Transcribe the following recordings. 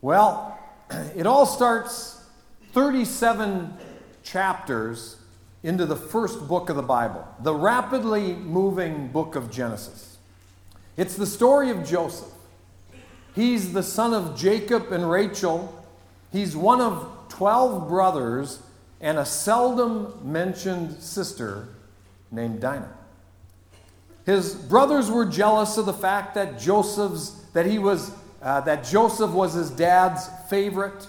Well, it all starts 37 chapters into the first book of the Bible, the rapidly moving book of Genesis. It's the story of Joseph. He's the son of Jacob and Rachel. He's one of 12 brothers and a seldom mentioned sister named Dinah. His brothers were jealous of the fact that Joseph's that he was uh, that Joseph was his dad's favorite.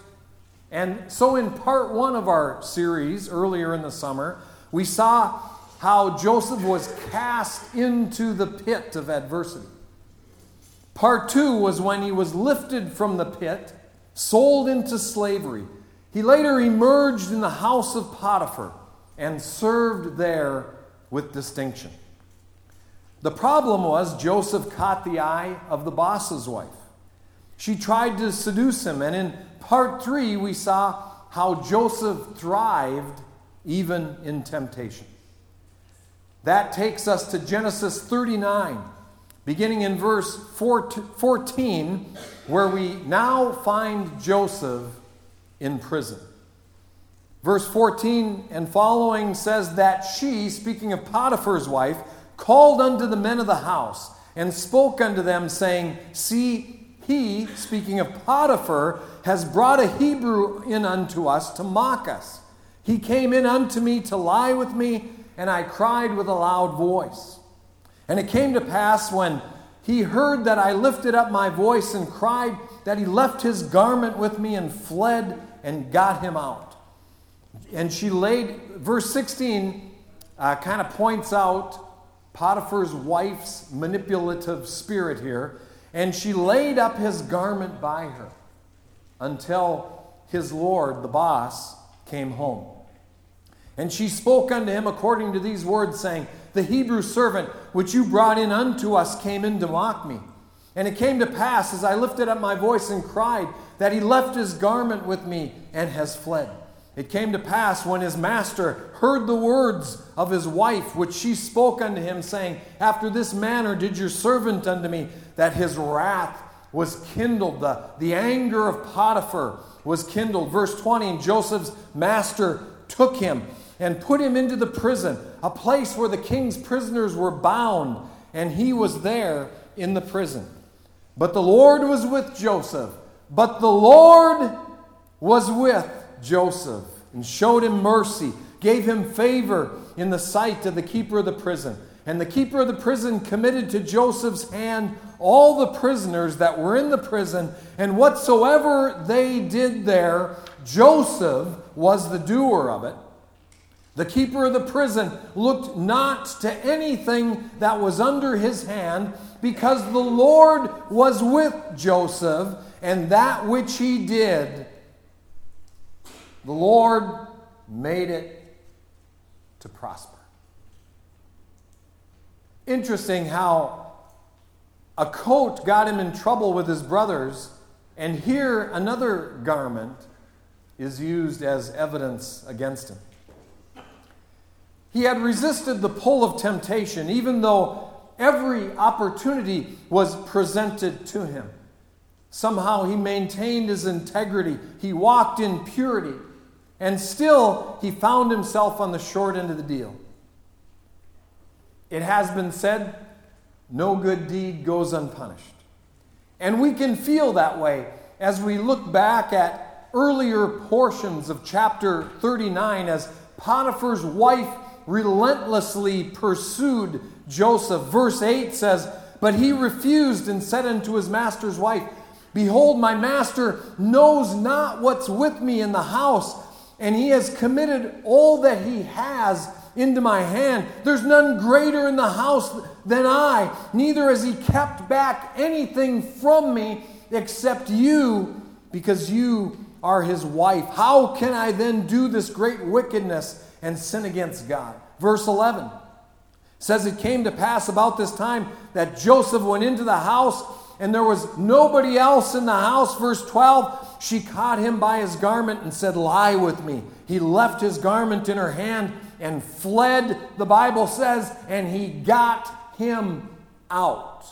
And so in part 1 of our series earlier in the summer, we saw how Joseph was cast into the pit of adversity. Part 2 was when he was lifted from the pit, sold into slavery, he later emerged in the house of Potiphar and served there with distinction. The problem was Joseph caught the eye of the boss's wife. She tried to seduce him, and in part three, we saw how Joseph thrived even in temptation. That takes us to Genesis 39, beginning in verse 14, where we now find Joseph in prison. Verse 14 and following says that she, speaking of Potiphar's wife, called unto the men of the house and spoke unto them, saying, See, he, speaking of Potiphar, has brought a Hebrew in unto us to mock us. He came in unto me to lie with me, and I cried with a loud voice. And it came to pass when he heard that I lifted up my voice and cried, that he left his garment with me and fled and got him out. And she laid, verse 16 uh, kind of points out Potiphar's wife's manipulative spirit here. And she laid up his garment by her until his Lord, the boss, came home. And she spoke unto him according to these words, saying, The Hebrew servant which you brought in unto us came in to mock me. And it came to pass, as I lifted up my voice and cried, that he left his garment with me and has fled. It came to pass when his master heard the words of his wife, which she spoke unto him, saying, After this manner did your servant unto me, that his wrath was kindled. The, the anger of Potiphar was kindled. Verse 20 And Joseph's master took him and put him into the prison, a place where the king's prisoners were bound, and he was there in the prison. But the Lord was with Joseph but the Lord was with Joseph and showed him mercy, gave him favor in the sight of the keeper of the prison. And the keeper of the prison committed to Joseph's hand all the prisoners that were in the prison, and whatsoever they did there, Joseph was the doer of it. The keeper of the prison looked not to anything that was under his hand, because the Lord was with Joseph and that which he did, the Lord made it to prosper. Interesting how a coat got him in trouble with his brothers, and here another garment is used as evidence against him. He had resisted the pull of temptation, even though every opportunity was presented to him. Somehow he maintained his integrity, he walked in purity, and still he found himself on the short end of the deal. It has been said, no good deed goes unpunished. And we can feel that way as we look back at earlier portions of chapter 39 as Potiphar's wife relentlessly pursued Joseph. Verse 8 says, But he refused and said unto his master's wife, Behold, my master knows not what's with me in the house, and he has committed all that he has into my hand. There's none greater in the house than I, neither has he kept back anything from me except you, because you are his wife. How can I then do this great wickedness and sin against God? Verse 11 says, It came to pass about this time that Joseph went into the house and there was nobody else in the house. Verse 12, she caught him by his garment and said, Lie with me. He left his garment in her hand and fled, the Bible says, and he got him out.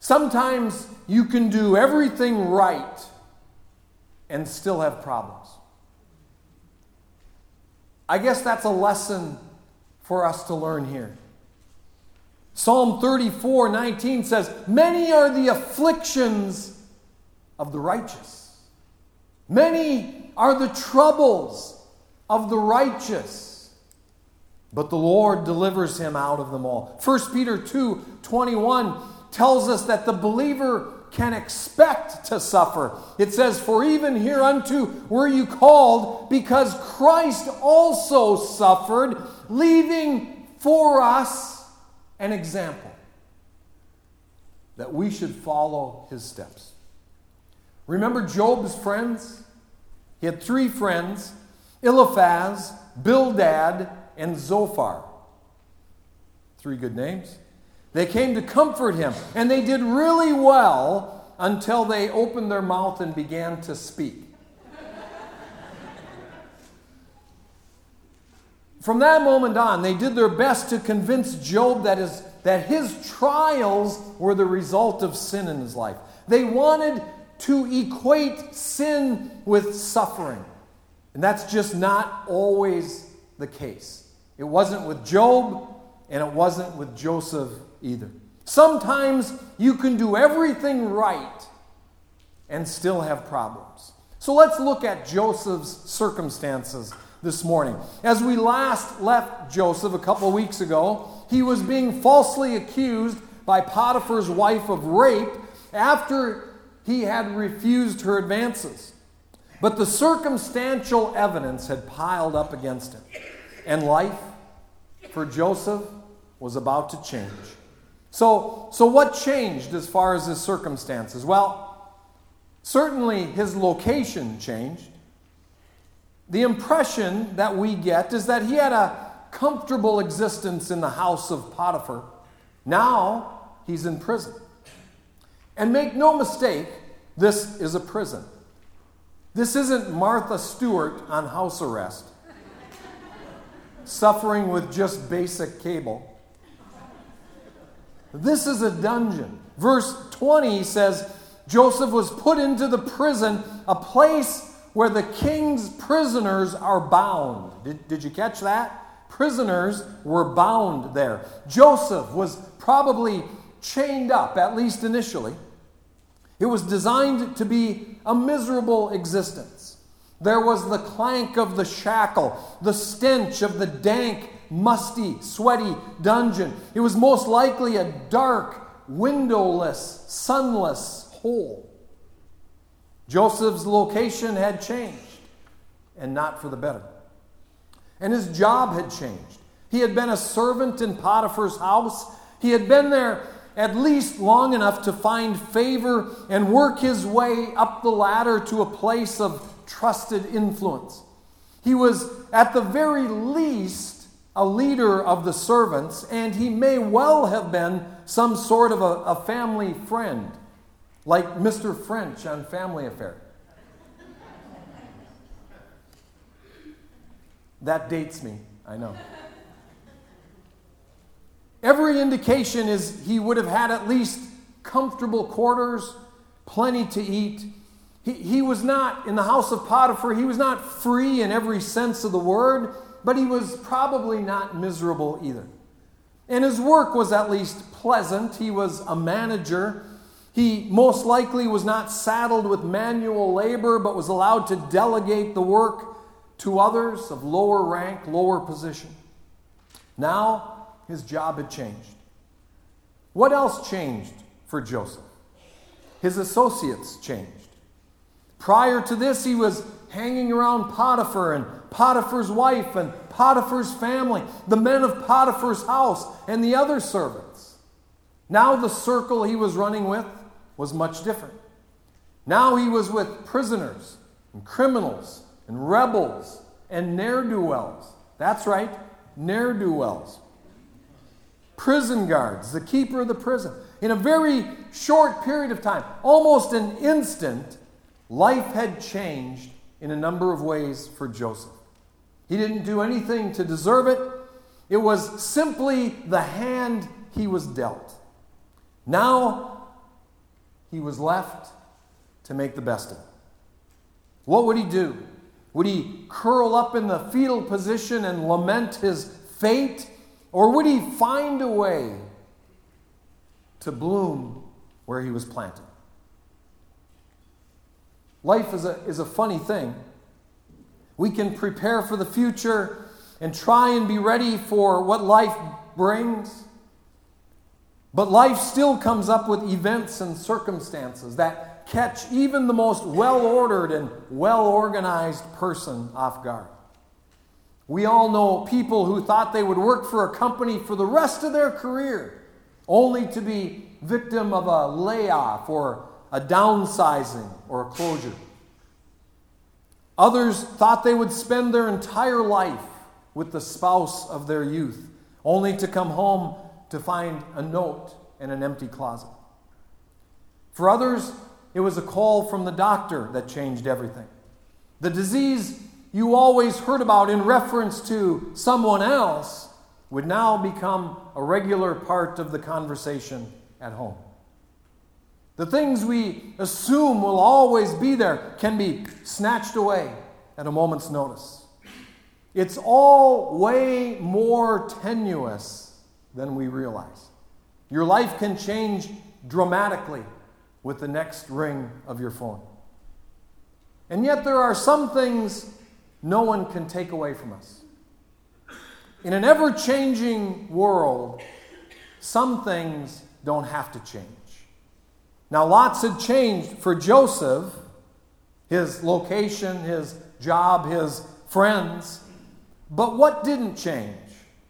Sometimes you can do everything right and still have problems. I guess that's a lesson for us to learn here. Psalm 34 19 says, Many are the afflictions of the righteous, many are the troubles of the righteous, but the Lord delivers him out of them all. 1 Peter 2 21 tells us that the believer can expect to suffer. It says, For even hereunto were you called, because Christ also suffered, leaving for us an example that we should follow his steps. Remember Job's friends? He had three friends Eliphaz, Bildad, and Zophar. Three good names. They came to comfort him, and they did really well until they opened their mouth and began to speak. From that moment on, they did their best to convince Job that his, that his trials were the result of sin in his life. They wanted to equate sin with suffering. And that's just not always the case. It wasn't with Job, and it wasn't with Joseph either. Sometimes you can do everything right and still have problems. So let's look at Joseph's circumstances this morning. As we last left Joseph a couple weeks ago, he was being falsely accused by Potiphar's wife of rape after he had refused her advances. But the circumstantial evidence had piled up against him, and life for Joseph was about to change. So, so what changed as far as his circumstances? Well, certainly his location changed. The impression that we get is that he had a comfortable existence in the house of Potiphar. Now he's in prison. And make no mistake, this is a prison. This isn't Martha Stewart on house arrest, suffering with just basic cable. This is a dungeon. Verse 20 says Joseph was put into the prison, a place where the king's prisoners are bound. Did, did you catch that? Prisoners were bound there. Joseph was probably chained up, at least initially. It was designed to be a miserable existence. There was the clank of the shackle, the stench of the dank musty, sweaty dungeon. It was most likely a dark, windowless, sunless hole. Joseph's location had changed, and not for the better. And his job had changed. He had been a servant in Potiphar's house. He had been there at least long enough to find favor and work his way up the ladder to a place of trusted influence. He was, at the very least, a leader of the servants, and he may well have been some sort of a, a family friend, like Mr. French on Family Affair. That dates me, I know. Every indication is he would have had at least comfortable quarters, plenty to eat. He, he was not, in the house of Potiphar, he was not free in every sense of the word but he was probably not miserable either. And his work was at least pleasant. He was a manager. He most likely was not saddled with manual labor, but was allowed to delegate the work to others of lower rank, lower position. Now, his job had changed. What else changed for Joseph? His associates changed. Prior to this, he was hanging around Potiphar and Potiphar's wife and Potiphar's family, the men of Potiphar's house, and the other servants. Now the circle he was running with was much different. Now he was with prisoners and criminals and rebels and ne'er do wells. That's right, ne'er do wells. Prison guards, the keeper of the prison. In a very short period of time, almost an instant, life had changed in a number of ways for Joseph. He didn't do anything to deserve it, it was simply the hand he was dealt. Now, he was left to make the best of it. What would he do? Would he curl up in the fetal position and lament his fate? Or would he find a way to bloom where he was planted? Life is a, is a funny thing. We can prepare for the future and try and be ready for what life brings. But life still comes up with events and circumstances that catch even the most well ordered and well organized person off guard. We all know people who thought they would work for a company for the rest of their career, only to be victim of a layoff or a downsizing or a closure. Others thought they would spend their entire life with the spouse of their youth, only to come home to find a note in an empty closet. For others, it was a call from the doctor that changed everything. The disease you always heard about in reference to someone else would now become a regular part of the conversation at home. The things we assume will always be there can be snatched away at a moment's notice. It's all way more tenuous than we realize. Your life can change dramatically with the next ring of your phone. And yet, there are some things no one can take away from us. In an ever changing world, some things don't have to change. Now, lots had changed for Joseph his location, his job, his friends. But what didn't change?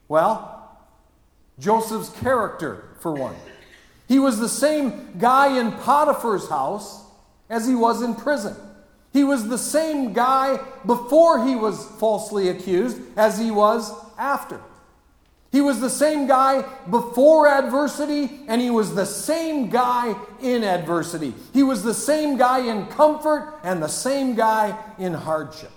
Well, Joseph's character, for one. He was the same guy in Potiphar's house as he was in prison. He was the same guy before he was falsely accused as he was after. He was the same guy before adversity, and he was the same guy in adversity. He was the same guy in comfort and the same guy in hardship.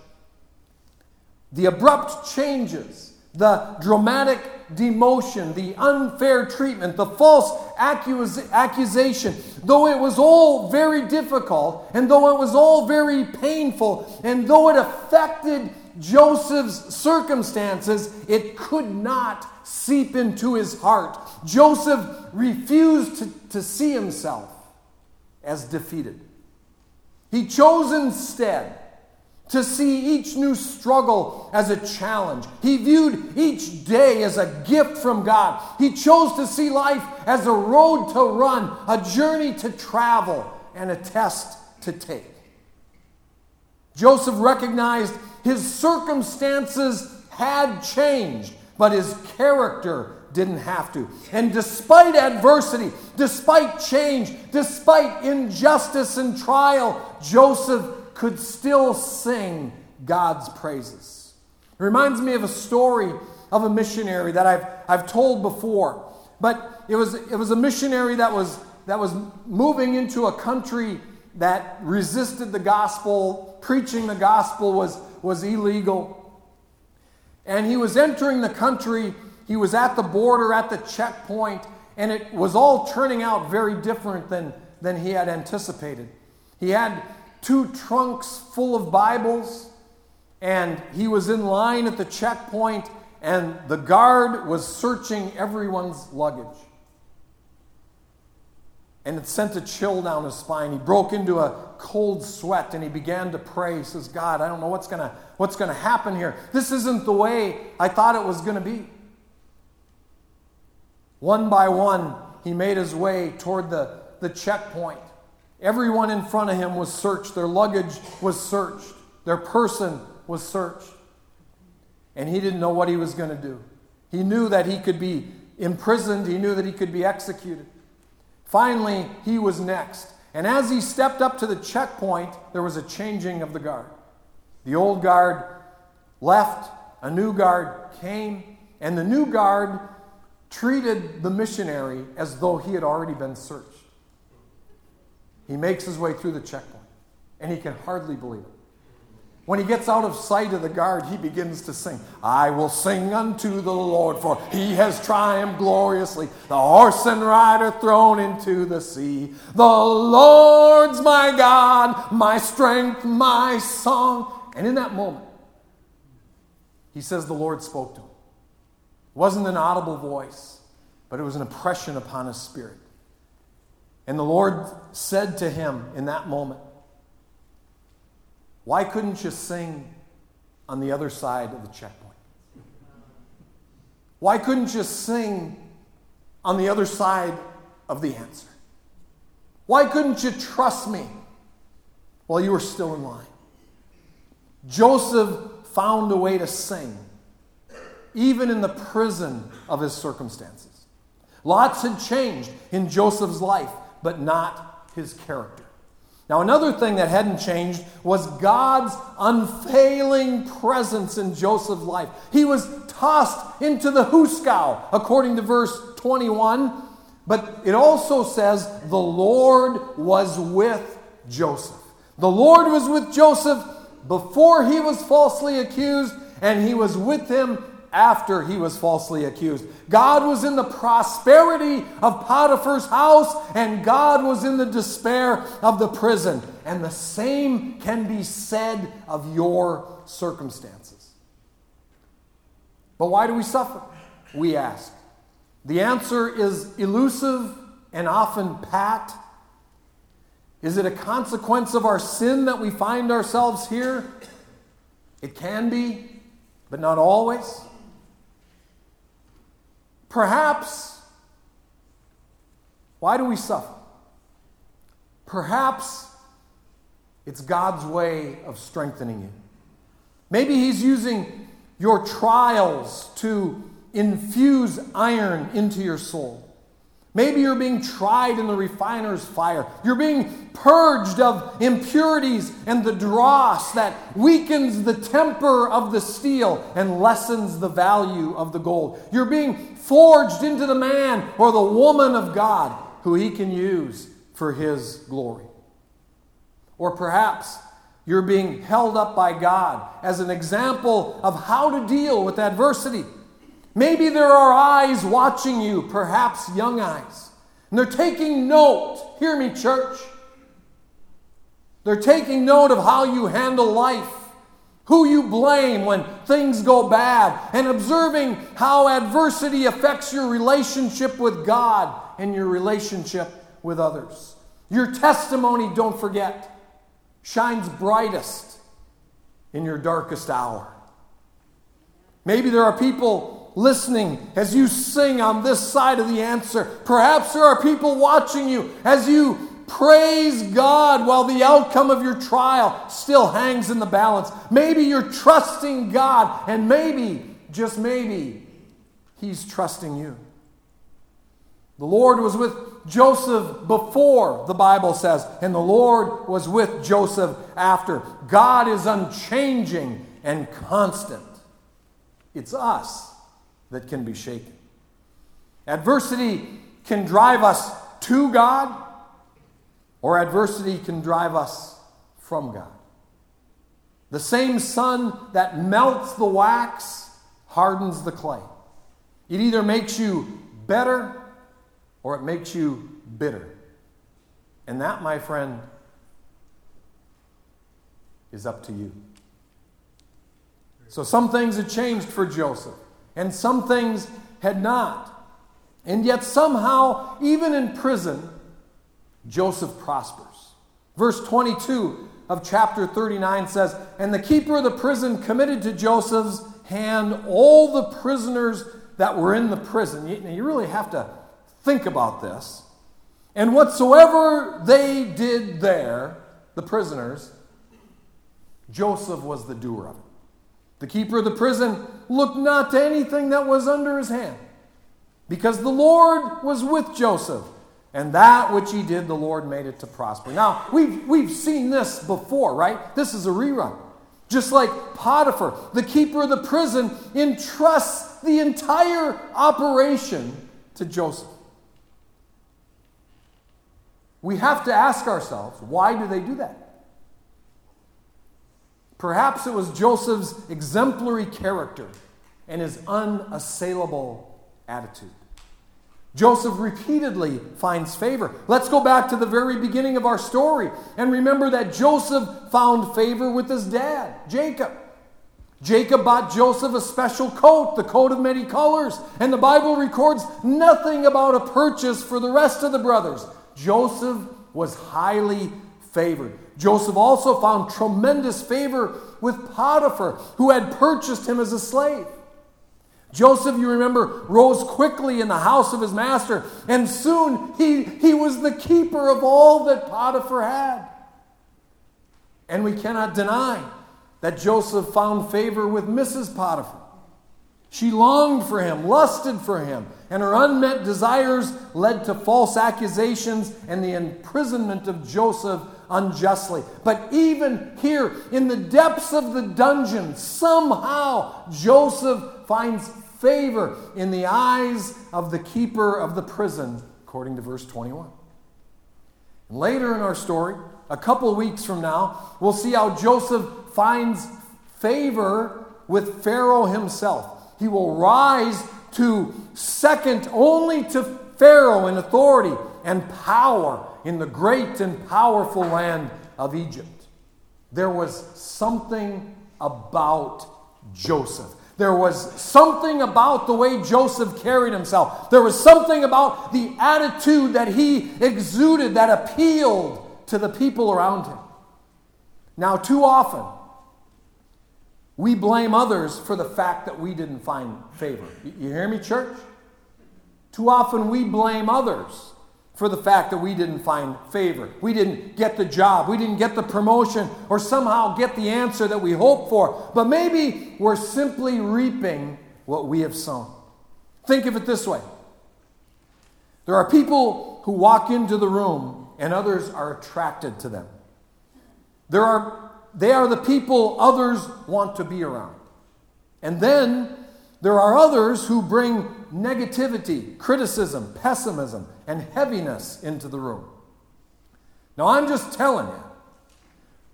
The abrupt changes, the dramatic demotion, the unfair treatment, the false accus- accusation, though it was all very difficult, and though it was all very painful, and though it affected Joseph's circumstances, it could not seep into his heart. Joseph refused to, to see himself as defeated. He chose instead to see each new struggle as a challenge. He viewed each day as a gift from God. He chose to see life as a road to run, a journey to travel, and a test to take. Joseph recognized his circumstances had changed, but his character didn't have to. And despite adversity, despite change, despite injustice and trial, Joseph could still sing God's praises. It reminds me of a story of a missionary that I've, I've told before. But it was, it was a missionary that was, that was moving into a country that resisted the gospel. Preaching the gospel was, was illegal. And he was entering the country. He was at the border, at the checkpoint, and it was all turning out very different than, than he had anticipated. He had two trunks full of Bibles, and he was in line at the checkpoint, and the guard was searching everyone's luggage. And it sent a chill down his spine. He broke into a cold sweat and he began to pray. He says, God, I don't know what's going what's going to happen here. This isn't the way I thought it was going to be. One by one, he made his way toward the, the checkpoint. Everyone in front of him was searched. Their luggage was searched. Their person was searched. And he didn't know what he was going to do. He knew that he could be imprisoned, he knew that he could be executed. Finally, he was next. And as he stepped up to the checkpoint, there was a changing of the guard. The old guard left, a new guard came, and the new guard treated the missionary as though he had already been searched. He makes his way through the checkpoint, and he can hardly believe it. When he gets out of sight of the guard, he begins to sing, I will sing unto the Lord, for he has triumphed gloriously. The horse and rider thrown into the sea. The Lord's my God, my strength, my song. And in that moment, he says the Lord spoke to him. It wasn't an audible voice, but it was an impression upon his spirit. And the Lord said to him in that moment, why couldn't you sing on the other side of the checkpoint? Why couldn't you sing on the other side of the answer? Why couldn't you trust me while you were still in line? Joseph found a way to sing, even in the prison of his circumstances. Lots had changed in Joseph's life, but not his character. Now, another thing that hadn't changed was God's unfailing presence in Joseph's life. He was tossed into the hoosegow, according to verse 21. But it also says the Lord was with Joseph. The Lord was with Joseph before he was falsely accused, and he was with him after he was falsely accused. God was in the prosperity of Potiphar's house, and God was in the despair of the prison. And the same can be said of your circumstances. But why do we suffer? We ask. The answer is elusive and often pat. Is it a consequence of our sin that we find ourselves here? It can be, but not always. Perhaps, why do we suffer? Perhaps it's God's way of strengthening you. Maybe He's using your trials to infuse iron into your soul. Maybe you're being tried in the refiner's fire. You're being purged of impurities and the dross that weakens the temper of the steel and lessens the value of the gold. You're being forged into the man or the woman of God who he can use for his glory. Or perhaps you're being held up by God as an example of how to deal with adversity. Maybe there are eyes watching you, perhaps young eyes, and they're taking note. Hear me, church. They're taking note of how you handle life, who you blame when things go bad, and observing how adversity affects your relationship with God and your relationship with others. Your testimony, don't forget, shines brightest in your darkest hour. Maybe there are people listening as you sing on this side of the answer. Perhaps there are people watching you as you praise God while the outcome of your trial still hangs in the balance. Maybe you're trusting God, and maybe, just maybe, He's trusting you. The Lord was with Joseph before, the Bible says, and the Lord was with Joseph after. God is unchanging and constant. It's us that can be shaken. Adversity can drive us to God, or adversity can drive us from God. The same sun that melts the wax hardens the clay. It either makes you better or it makes you bitter. And that, my friend, is up to you. So some things have changed for Joseph and some things had not. And yet, somehow, even in prison, Joseph prospers. Verse 22 of chapter 39 says, And the keeper of the prison committed to Joseph's hand all the prisoners that were in the prison. You, you really have to think about this. And whatsoever they did there, the prisoners, Joseph was the doer of it. The keeper of the prison looked not to anything that was under his hand, because the Lord was with Joseph, and that which he did, the Lord made it to prosper. Now, we've, we've seen this before, right? This is a rerun. Just like Potiphar, the keeper of the prison entrusts the entire operation to Joseph. We have to ask ourselves why do they do that? Perhaps it was Joseph's exemplary character and his unassailable attitude. Joseph repeatedly finds favor. Let's go back to the very beginning of our story and remember that Joseph found favor with his dad, Jacob. Jacob bought Joseph a special coat, the coat of many colors, and the Bible records nothing about a purchase for the rest of the brothers. Joseph was highly favored. Joseph also found tremendous favor with Potiphar, who had purchased him as a slave. Joseph, you remember, rose quickly in the house of his master, and soon he, he was the keeper of all that Potiphar had. And we cannot deny that Joseph found favor with Mrs. Potiphar. She longed for him, lusted for him, and her unmet desires led to false accusations and the imprisonment of Joseph unjustly. But even here, in the depths of the dungeon, somehow Joseph finds favor in the eyes of the keeper of the prison, according to verse 21. Later in our story, a couple weeks from now, we'll see how Joseph finds favor with Pharaoh himself. He will rise to second only to Pharaoh in authority and power in the great and powerful land of Egypt. There was something about Joseph. There was something about the way Joseph carried himself. There was something about the attitude that he exuded that appealed to the people around him. Now, too often, we blame others for the fact that we didn't find favor. You hear me, church? Too often we blame others for the fact that we didn't find favor. We didn't get the job. We didn't get the promotion or somehow get the answer that we hoped for. But maybe we're simply reaping what we have sown. Think of it this way there are people who walk into the room and others are attracted to them. There are, they are the people others want to be around. And then there are others who bring negativity, criticism, pessimism, and heaviness into the room. Now, I'm just telling you,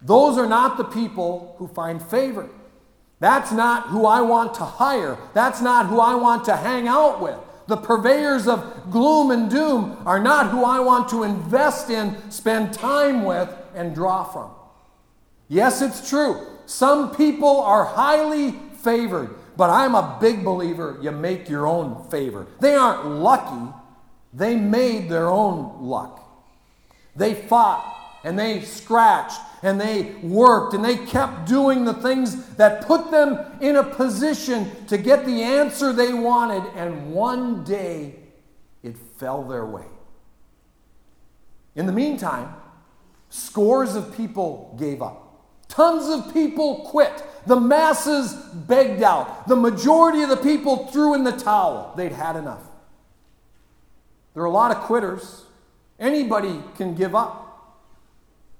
those are not the people who find favor. That's not who I want to hire. That's not who I want to hang out with. The purveyors of gloom and doom are not who I want to invest in, spend time with, and draw from. Yes, it's true. Some people are highly favored. But I'm a big believer you make your own favor. They aren't lucky, they made their own luck. They fought and they scratched and they worked and they kept doing the things that put them in a position to get the answer they wanted, and one day it fell their way. In the meantime, scores of people gave up. Tons of people quit. The masses begged out. The majority of the people threw in the towel. They'd had enough. There are a lot of quitters. Anybody can give up.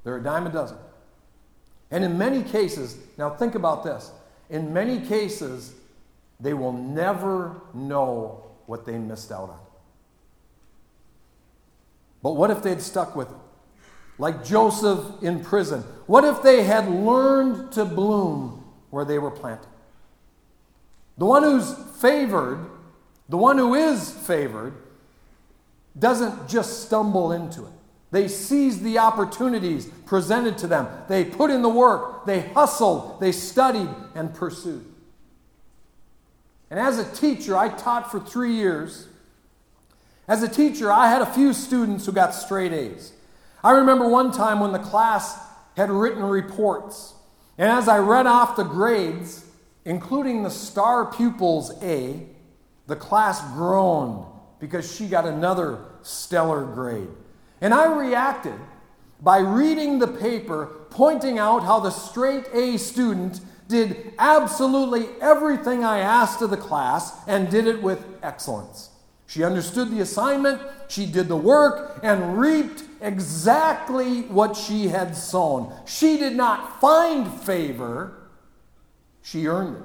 They're a dime a dozen. And in many cases, now think about this in many cases, they will never know what they missed out on. But what if they'd stuck with it? Like Joseph in prison. What if they had learned to bloom where they were planted. The one who's favored, the one who is favored, doesn't just stumble into it. They seize the opportunities presented to them. They put in the work. They hustled. They studied and pursued. And as a teacher, I taught for three years. As a teacher, I had a few students who got straight A's. I remember one time when the class had written reports and as I read off the grades, including the star pupils A, the class groaned because she got another stellar grade. And I reacted by reading the paper, pointing out how the straight A student did absolutely everything I asked of the class and did it with excellence. She understood the assignment, she did the work, and reaped exactly what she had sown. She did not find favor, she earned it.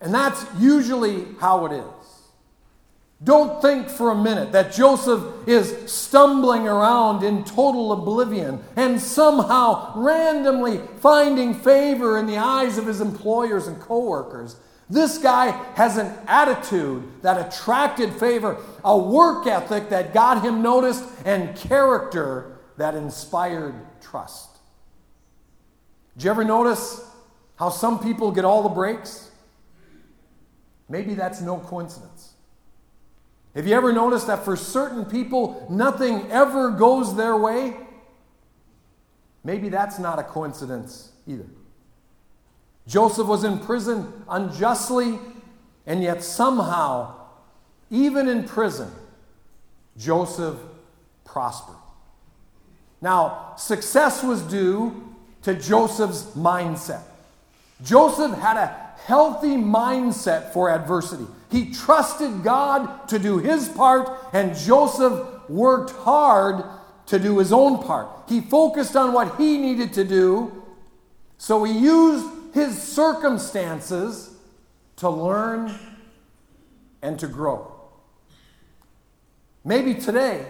And that's usually how it is. Don't think for a minute that Joseph is stumbling around in total oblivion and somehow randomly finding favor in the eyes of his employers and coworkers. This guy has an attitude that attracted favor, a work ethic that got him noticed, and character that inspired trust. Did you ever notice how some people get all the breaks? Maybe that's no coincidence. Have you ever noticed that for certain people, nothing ever goes their way? Maybe that's not a coincidence either. Joseph was in prison unjustly, and yet somehow, even in prison, Joseph prospered. Now, success was due to Joseph's mindset. Joseph had a healthy mindset for adversity. He trusted God to do his part, and Joseph worked hard to do his own part. He focused on what he needed to do, so he used his circumstances to learn and to grow. Maybe today,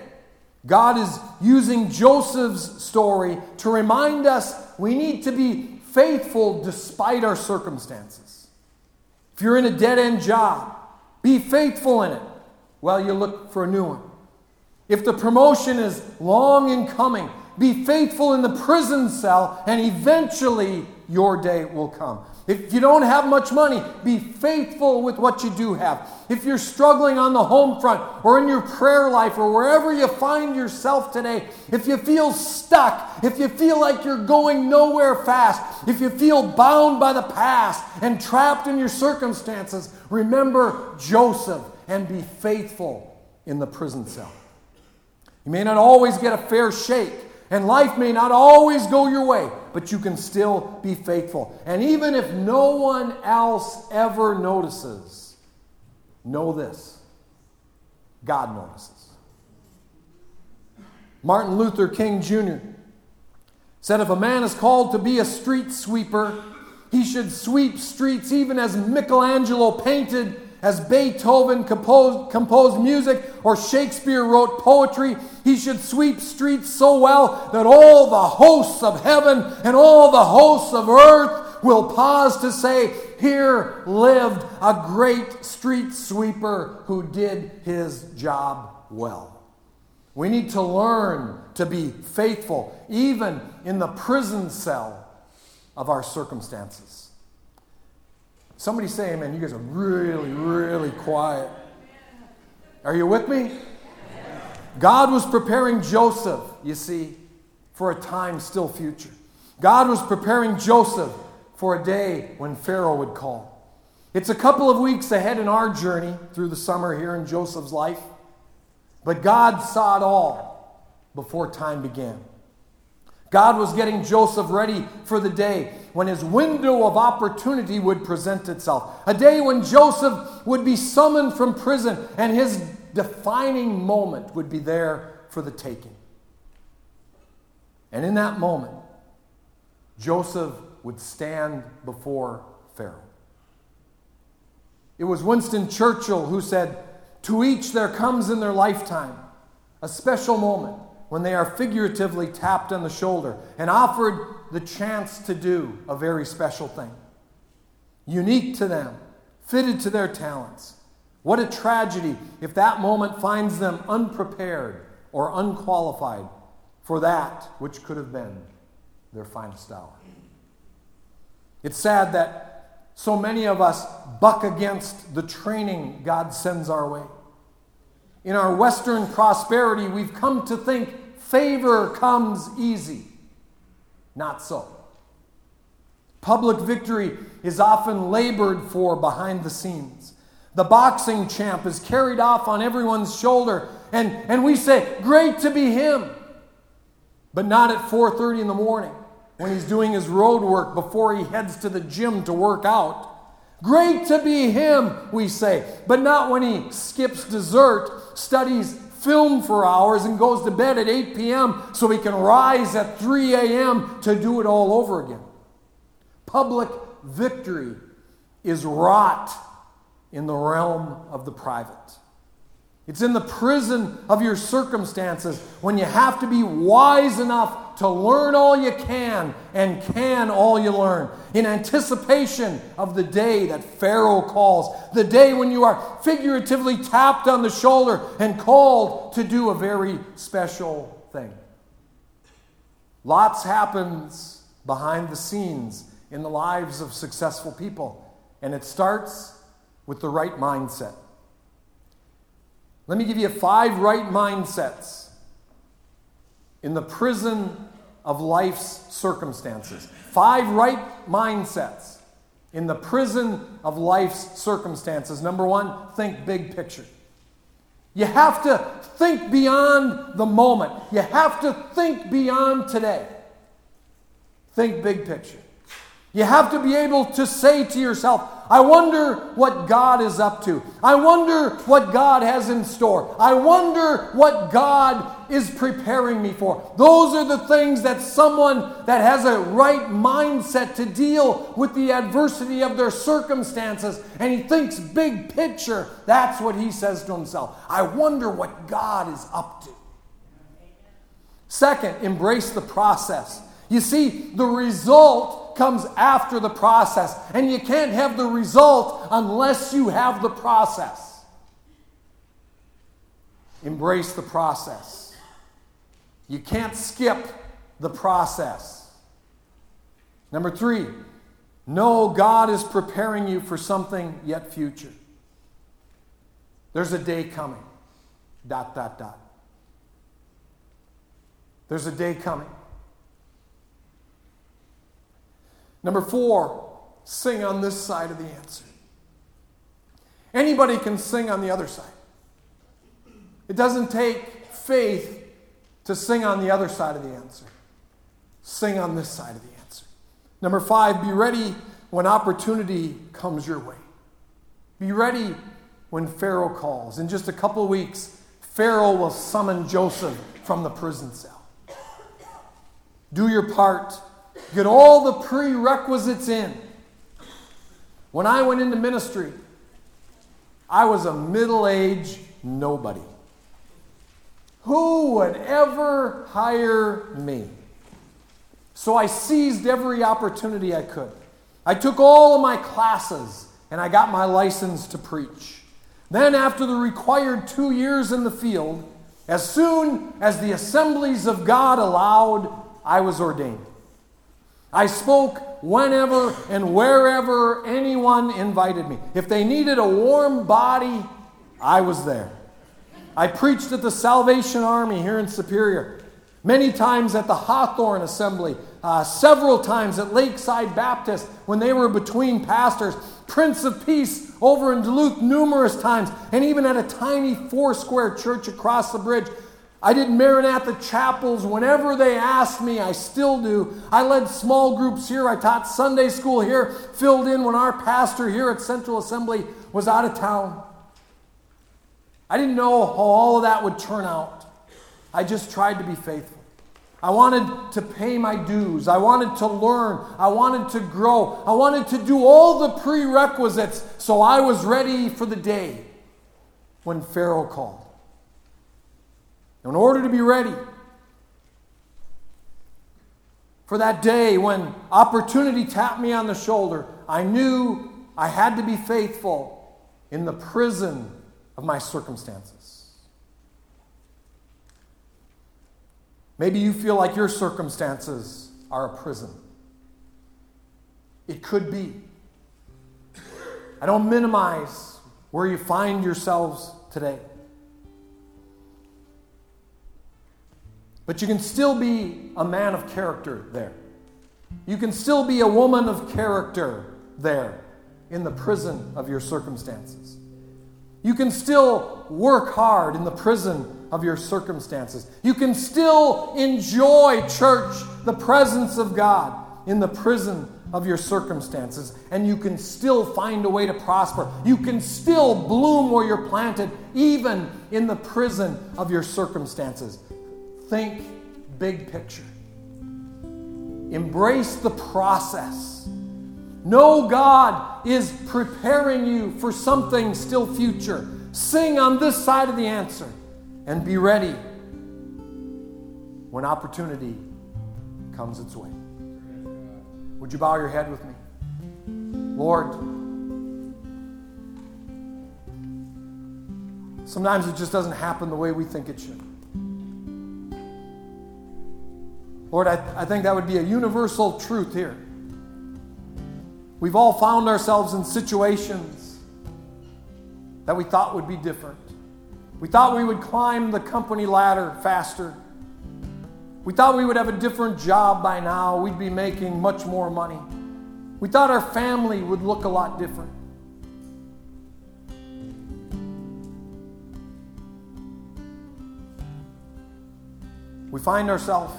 God is using Joseph's story to remind us we need to be faithful despite our circumstances. If you're in a dead end job, be faithful in it while you look for a new one. If the promotion is long in coming, be faithful in the prison cell, and eventually your day will come. If you don't have much money, be faithful with what you do have. If you're struggling on the home front or in your prayer life or wherever you find yourself today, if you feel stuck, if you feel like you're going nowhere fast, if you feel bound by the past and trapped in your circumstances, remember Joseph and be faithful in the prison cell. You may not always get a fair shake, and life may not always go your way, but you can still be faithful. And even if no one else ever notices, know this God notices. Martin Luther King Jr. said if a man is called to be a street sweeper, he should sweep streets even as Michelangelo painted as Beethoven composed, composed music or Shakespeare wrote poetry, he should sweep streets so well that all the hosts of heaven and all the hosts of earth will pause to say, Here lived a great street sweeper who did his job well. We need to learn to be faithful, even in the prison cell of our circumstances. Somebody say amen. You guys are really, really quiet. Are you with me? God was preparing Joseph, you see, for a time still future. God was preparing Joseph for a day when Pharaoh would call. It's a couple of weeks ahead in our journey through the summer here in Joseph's life, but God saw it all before time began. God was getting Joseph ready for the day when his window of opportunity would present itself. A day when Joseph would be summoned from prison and his defining moment would be there for the taking. And in that moment, Joseph would stand before Pharaoh. It was Winston Churchill who said, To each there comes in their lifetime a special moment when they are figuratively tapped on the shoulder and offered the chance to do a very special thing. Unique to them, fitted to their talents. What a tragedy if that moment finds them unprepared or unqualified for that which could have been their finest hour. It's sad that so many of us buck against the training God sends our way. In our Western prosperity, we've come to think favor comes easy. Not so. Public victory is often labored for behind the scenes. The boxing champ is carried off on everyone's shoulder, and, and we say, Great to be him. But not at 4:30 in the morning when he's doing his road work before he heads to the gym to work out. Great to be him, we say, but not when he skips dessert, studies film for hours, and goes to bed at 8 p.m. so he can rise at 3 a.m. to do it all over again. Public victory is wrought in the realm of the private. It's in the prison of your circumstances when you have to be wise enough to learn all you can and can all you learn. In anticipation of the day that Pharaoh calls, the day when you are figuratively tapped on the shoulder and called to do a very special thing. Lots happens behind the scenes in the lives of successful people, and it starts with the right mindset. Let me give you five right mindsets in the prison of life's circumstances. Five right mindsets in the prison of life's circumstances. Number one, think big picture. You have to think beyond the moment, you have to think beyond today. Think big picture. You have to be able to say to yourself, I wonder what God is up to. I wonder what God has in store. I wonder what God is preparing me for. Those are the things that someone that has a right mindset to deal with the adversity of their circumstances and he thinks big picture. That's what he says to himself. I wonder what God is up to. Second, embrace the process. You see, the result comes after the process. And you can't have the result unless you have the process. Embrace the process. You can't skip the process. Number three, know God is preparing you for something yet future. There's a day coming. Dot, dot, dot. There's a day coming. Number four, sing on this side of the answer. Anybody can sing on the other side. It doesn't take faith to sing on the other side of the answer. Sing on this side of the answer. Number five, be ready when opportunity comes your way. Be ready when Pharaoh calls. In just a couple weeks, Pharaoh will summon Joseph from the prison cell. Do your part Get all the prerequisites in. When I went into ministry, I was a middle aged nobody. Who would ever hire me? So I seized every opportunity I could. I took all of my classes and I got my license to preach. Then, after the required two years in the field, as soon as the assemblies of God allowed, I was ordained. I spoke whenever and wherever anyone invited me. If they needed a warm body, I was there. I preached at the Salvation Army here in Superior, many times at the Hawthorne Assembly, uh, several times at Lakeside Baptist when they were between pastors, Prince of Peace over in Duluth numerous times, and even at a tiny four square church across the bridge I did Maranatha chapels whenever they asked me. I still do. I led small groups here. I taught Sunday school here, filled in when our pastor here at Central Assembly was out of town. I didn't know how all of that would turn out. I just tried to be faithful. I wanted to pay my dues. I wanted to learn. I wanted to grow. I wanted to do all the prerequisites so I was ready for the day when Pharaoh called. In order to be ready for that day when opportunity tapped me on the shoulder, I knew I had to be faithful in the prison of my circumstances. Maybe you feel like your circumstances are a prison. It could be. I don't minimize where you find yourselves today. But you can still be a man of character there. You can still be a woman of character there in the prison of your circumstances. You can still work hard in the prison of your circumstances. You can still enjoy, church, the presence of God in the prison of your circumstances. And you can still find a way to prosper. You can still bloom where you're planted, even in the prison of your circumstances. Think big picture. Embrace the process. Know God is preparing you for something still future, Sing on this side of the answer and be ready when opportunity comes its way. Would you bow your head with me? Lord, sometimes it just doesn't happen the way we think it should. Lord, I, I think that would be a universal truth here. We've all found ourselves in situations that we thought would be different. We thought we would climb the company ladder faster. We thought we would have a different job by now. We'd be making much more money. We thought our family would look a lot different. We find ourselves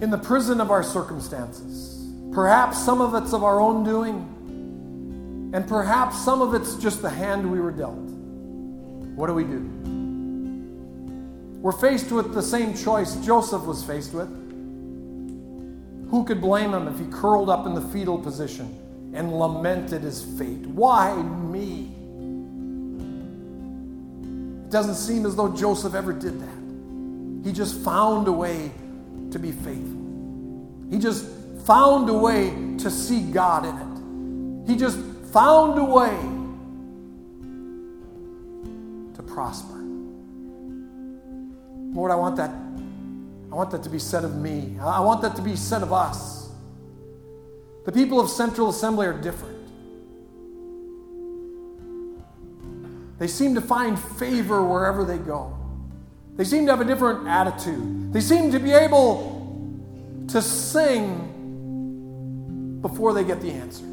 in the prison of our circumstances. Perhaps some of it's of our own doing, and perhaps some of it's just the hand we were dealt. What do we do? We're faced with the same choice Joseph was faced with. Who could blame him if he curled up in the fetal position and lamented his fate? Why me? It doesn't seem as though Joseph ever did that. He just found a way to be faithful. He just found a way to see God in it. He just found a way to prosper. Lord, I want that. I want that to be said of me. I want that to be said of us. The people of Central Assembly are different. They seem to find favor wherever they go. They seem to have a different attitude. They seem to be able to sing before they get the answer.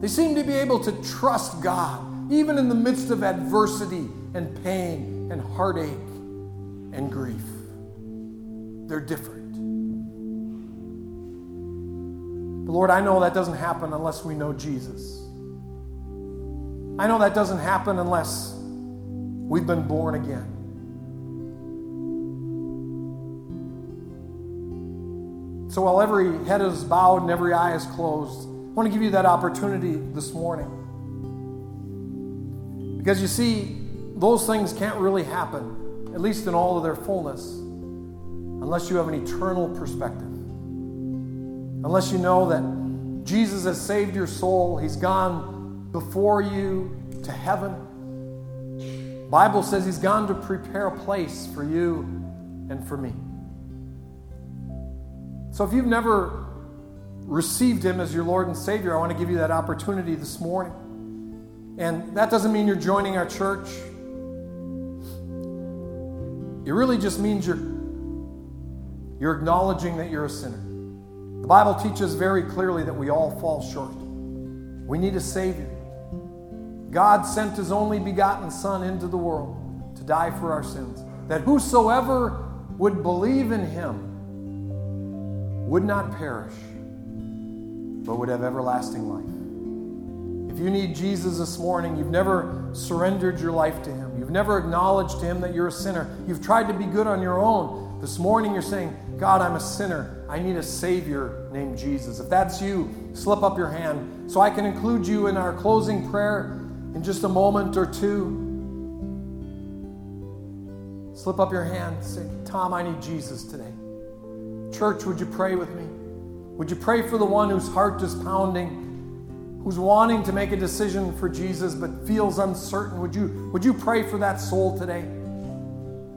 They seem to be able to trust God, even in the midst of adversity and pain and heartache and grief. They're different. But Lord, I know that doesn't happen unless we know Jesus. I know that doesn't happen unless we've been born again. So while every head is bowed and every eye is closed, I want to give you that opportunity this morning. Because you see, those things can't really happen at least in all of their fullness, unless you have an eternal perspective. Unless you know that Jesus has saved your soul, He's gone before you to heaven. Bible says He's gone to prepare a place for you and for me. So if you've never received Him as your Lord and Savior, I want to give you that opportunity this morning. And that doesn't mean you're joining our church. It really just means you're, you're acknowledging that you're a sinner. The Bible teaches very clearly that we all fall short. We need a Savior. God sent His only begotten Son into the world to die for our sins, that whosoever would believe in Him would not perish, but would have everlasting life. If you need Jesus this morning, you've never surrendered your life to Him, you've never acknowledged to Him that you're a sinner, you've tried to be good on your own. This morning you're saying, God, I'm a sinner. I need a Savior named Jesus. If that's you, slip up your hand so I can include you in our closing prayer in just a moment or two. Slip up your hand. Say, Tom, I need Jesus today. Church, would you pray with me? Would you pray for the one whose heart is pounding? who's wanting to make a decision for Jesus but feels uncertain, would you, would you pray for that soul today?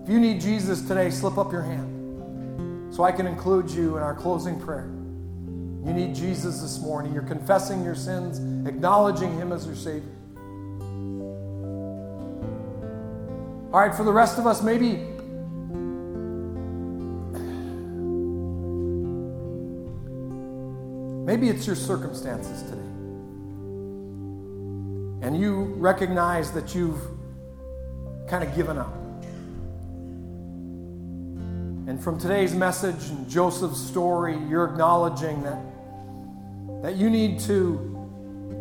If you need Jesus today, slip up your hand so I can include you in our closing prayer. You need Jesus this morning. You're confessing your sins, acknowledging Him as your Savior. All right, for the rest of us, maybe. Maybe it's your circumstances today and you recognize that you've kind of given up. And from today's message and Joseph's story, you're acknowledging that, that you need to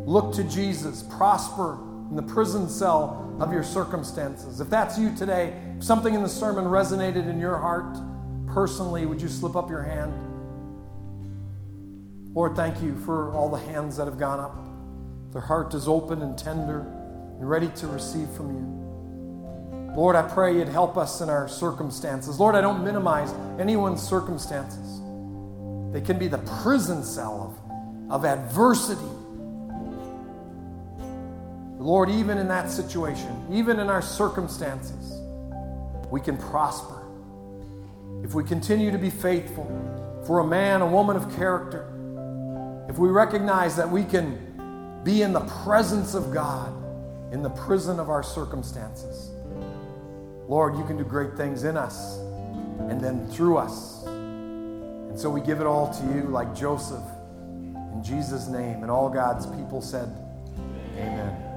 look to Jesus, prosper in the prison cell of your circumstances. If that's you today, if something in the sermon resonated in your heart personally, would you slip up your hand? Lord, thank you for all the hands that have gone up. Their heart is open and tender and ready to receive from you. Lord, I pray you'd help us in our circumstances. Lord, I don't minimize anyone's circumstances. They can be the prison cell of, of adversity. Lord, even in that situation, even in our circumstances, we can prosper. If we continue to be faithful for a man, a woman of character, if we recognize that we can be in the presence of God in the prison of our circumstances, Lord, you can do great things in us and then through us. And so we give it all to you like Joseph in Jesus' name. And all God's people said, Amen.